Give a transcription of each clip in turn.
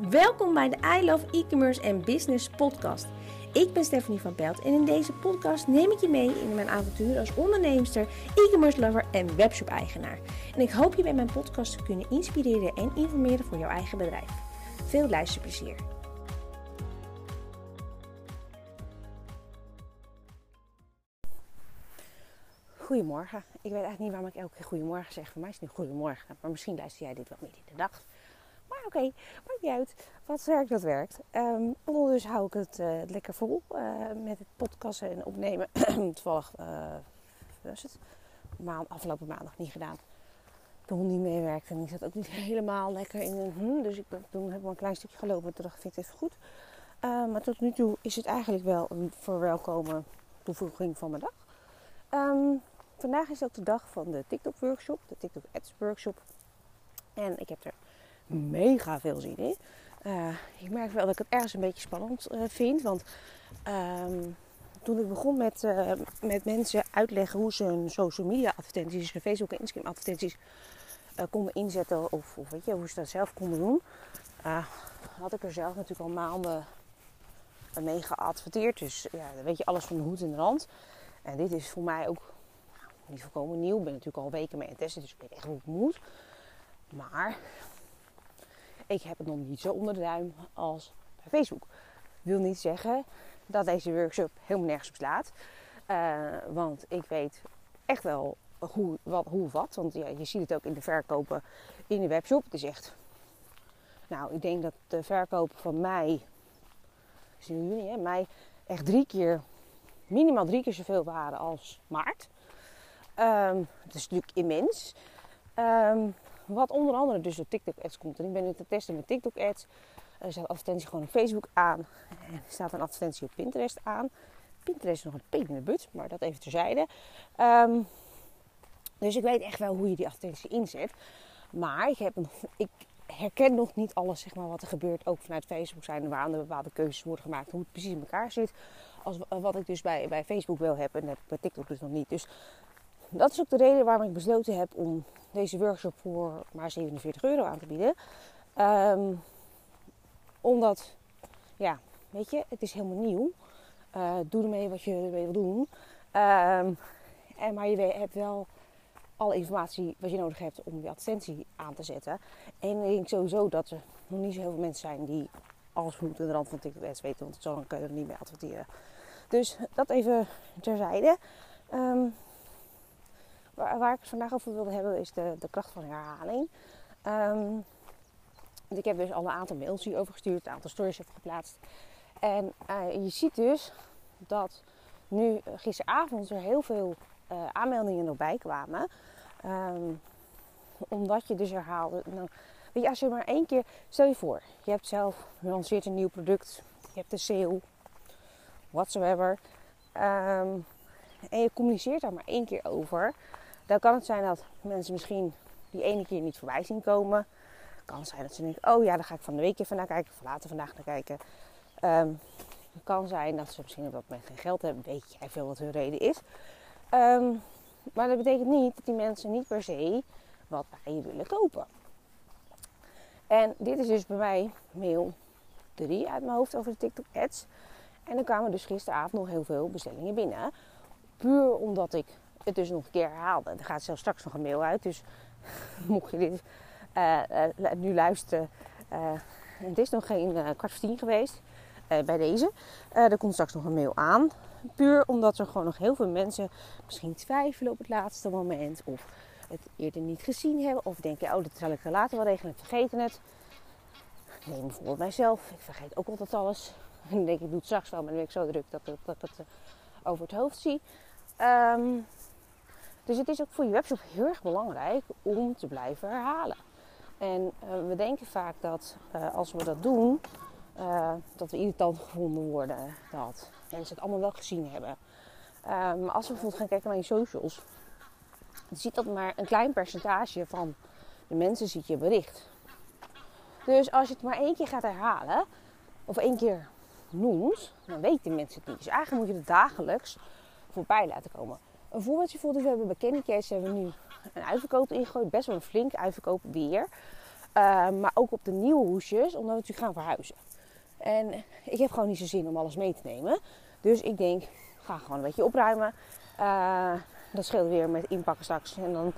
Welkom bij de I Love E-commerce en Business podcast. Ik ben Stephanie van Pelt en in deze podcast neem ik je mee in mijn avontuur als onderneemster, e-commerce lover en webshop eigenaar. En ik hoop je bij mijn podcast te kunnen inspireren en informeren voor jouw eigen bedrijf. Veel luisterplezier. Goedemorgen. Ik weet eigenlijk niet waarom ik elke keer goedemorgen zeg. Voor mij is het nu goedemorgen. Maar misschien luister jij dit wel midden in de dag. Maar oké, maakt niet uit. Wat werkt, dat werkt. Um, ondertussen hou ik het uh, lekker vol uh, met het podcasten en opnemen. Toevallig, uh, was het? Maand, afgelopen maandag niet gedaan. De hond niet meewerkte en die zat ook niet helemaal lekker in een hm, Dus ik ben, toen heb ik een klein stukje gelopen en toen dacht ik, even goed. maar tot nu toe is het eigenlijk wel een verwelkome toevoeging van mijn dag. Um, vandaag is ook de dag van de TikTok workshop, de TikTok Ads workshop. En ik heb er mega veel zin in. Uh, ik merk wel dat ik het ergens een beetje spannend uh, vind. Want um, toen ik begon met, uh, met mensen uitleggen hoe ze hun social media advertenties, hun Facebook en Instagram advertenties konden inzetten. Of, of, weet je, hoe ze dat zelf konden doen. had ik er zelf natuurlijk al maanden mee geadverteerd. Dus ja, dan weet je alles van de hoed en de rand. En dit is voor mij ook niet volkomen nieuw. Ik ben natuurlijk al weken mee aan het testen, dus ik weet echt hoe het moet. Maar ik heb het nog niet zo onder de duim als bij Facebook. Wil niet zeggen dat deze workshop helemaal nergens op slaat. Uh, want ik weet echt wel hoe, wat, hoe wat. Want ja, je ziet het ook in de verkopen in de webshop. Het is echt... Nou, ik denk dat de verkopen van mei... is nu juni, hè? Mei echt drie keer... Minimaal drie keer zoveel waren als maart. Um, het is natuurlijk immens. Um, wat onder andere dus door TikTok ads komt. En ik ben nu te testen met TikTok ads. Er staat advertentie gewoon op Facebook aan. En er staat een advertentie op Pinterest aan. Pinterest is nog een peen in de but, maar dat even terzijde. Um, dus ik weet echt wel hoe je die advertentie inzet. Maar ik, heb, ik herken nog niet alles zeg maar, wat er gebeurt. Ook vanuit Facebook zijn er waar bepaalde keuzes worden gemaakt. Hoe het precies in elkaar zit. Als wat ik dus bij, bij Facebook wil hebben. En dat heb ik bij TikTok dus nog niet. Dus dat is ook de reden waarom ik besloten heb om deze workshop voor maar 47 euro aan te bieden. Um, omdat, ja, weet je, het is helemaal nieuw. Uh, doe ermee wat je ermee wil doen. Um, en, maar je hebt wel alle informatie wat je nodig hebt om je advertentie aan te zetten. En ik denk sowieso dat er nog niet zo heel veel mensen zijn die alles goed in de rand van TikTok weten. Want zo kun je er niet mee adverteren. Dus dat even terzijde. Um, Waar, ik het vandaag over wilde hebben is de, de kracht van herhaling. Um, ik heb dus al een aantal mails hierover gestuurd, een aantal stories heb geplaatst. En uh, je ziet dus dat nu gisteravond er heel veel uh, aanmeldingen nog bij kwamen. Um, omdat je dus herhaalde. Nou, weet je, als je maar één keer. Stel je voor, je hebt zelf gelanceerd een nieuw product. Je hebt een sale. Whatsoever. Um, en je communiceert daar maar één keer over dan kan het zijn dat mensen misschien die ene keer niet voorbij zien komen. Kan zijn dat ze denken, oh ja, daar ga ik van de week even naar kijken, of later vandaag naar kijken. Het kan zijn dat ze misschien op dat moment geen geld hebben, weet jij veel wat hun reden is. Um, maar dat betekent niet dat die mensen niet per se wat bij je willen kopen. En dit is dus bij mij mail 3 uit mijn hoofd over de TikTok ads. En er kwamen dus gisteravond nog heel veel bestellingen binnen. Puur omdat ik het dus nog een keer herhaalde. Er gaat zelfs straks nog een mail uit. Dus mocht je dit uh, uh, nu luisteren. Uh, het is nog geen kwart voor tien geweest bij deze. er komt straks nog een mail aan. Puur omdat er gewoon nog heel veel mensen misschien twijfelen op het laatste moment. Of het eerder niet gezien hebben. Of denken, oh dat zal ik later wel regelen. Ik vergeten het. Neem bijvoorbeeld mijzelf. Ik vergeet ook altijd alles. En denk ik, doe het straks wel. Maar dan ben ik zo druk dat, dat, dat ik het over het hoofd zie. Um, dus het is ook voor je webshop heel erg belangrijk om te blijven herhalen. En uh, we denken vaak dat uh, als we dat doen, uh, dat we irritant gevonden worden. Dat mensen het allemaal wel gezien hebben. maar als we bijvoorbeeld gaan kijken naar je socials, dan ziet dat maar een klein percentage van de mensen ziet je bericht. Dus als je het maar één keer gaat herhalen, of één keer noemt, dan weten mensen het niet. Dus eigenlijk moet je het dagelijks voorbij laten komen. Een voorbeeldje voor we hebben bij Candy Case hebben we nu een uitverkoop ingegooid. Best wel een flink uitverkoop weer. Uh, maar ook op de nieuwe hoesjes, omdat we natuurlijk gaan verhuizen. En ik heb gewoon niet zo zin om alles mee te nemen. Dus ik denk, ga gewoon een beetje opruimen. Uh, dat scheelt weer met inpakken straks. En dan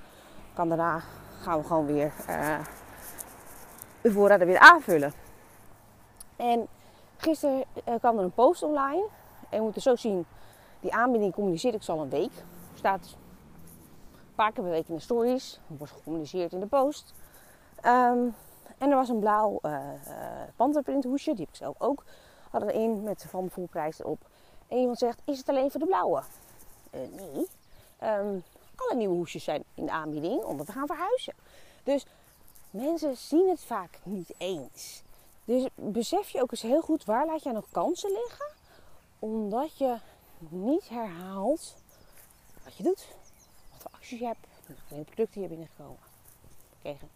kan daarna gaan we gewoon weer uh, de voorraden weer aanvullen. En gisteren kwam er een post online. En we moeten zo zien, die aanbieding communiceert ik al een week. Staat een paar keer per week in de stories. Wordt gecommuniceerd in de post. Um, en er was een blauw uh, panterprint hoesje, die heb ik zelf ook. Hadden erin met van volprijs erop. En iemand zegt, is het alleen voor de blauwe? Uh, nee. Um, alle nieuwe hoesjes zijn in de aanbieding, omdat we gaan verhuizen. Dus mensen zien het vaak niet eens. Dus besef je ook eens heel goed, waar laat jij nog kansen liggen? Omdat je niet herhaalt wat je doet. Wat voor acties je hebt. Welke producten je binnengekomen. Gekregen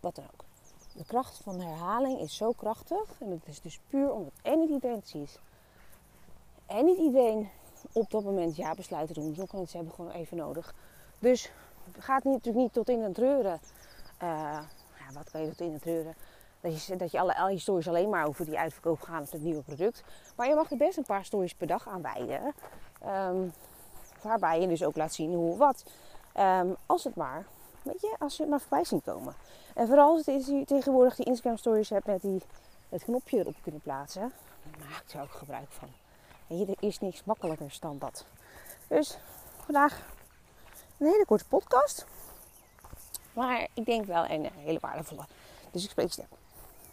wat dan ook. De kracht van herhaling is zo krachtig. En het is dus puur omdat en niet iedereen het ziet. En niet iedereen op dat moment ja besluiten doen. Sommige mensen hebben gewoon even nodig. Dus gaat niet, natuurlijk niet tot in het treuren. Uh, ja, wat kan je tot in het treuren? Dat je, dat je alle, al je stories alleen maar over die uitverkoop gaan op het nieuwe product. Maar je mag er best een paar stories per dag aan wijden. Um, waarbij je dus ook laat zien hoe wat. Um, als het maar, weet je, als je het maar voorbij zien komen. En vooral als je tegenwoordig die Instagram stories hebt met die, het knopje erop kunnen plaatsen. Maak er ook gebruik van. En er is niks makkelijker dan dat. Dus vandaag een hele korte podcast. Maar ik denk wel een hele waardevolle. Dus ik spreek snel.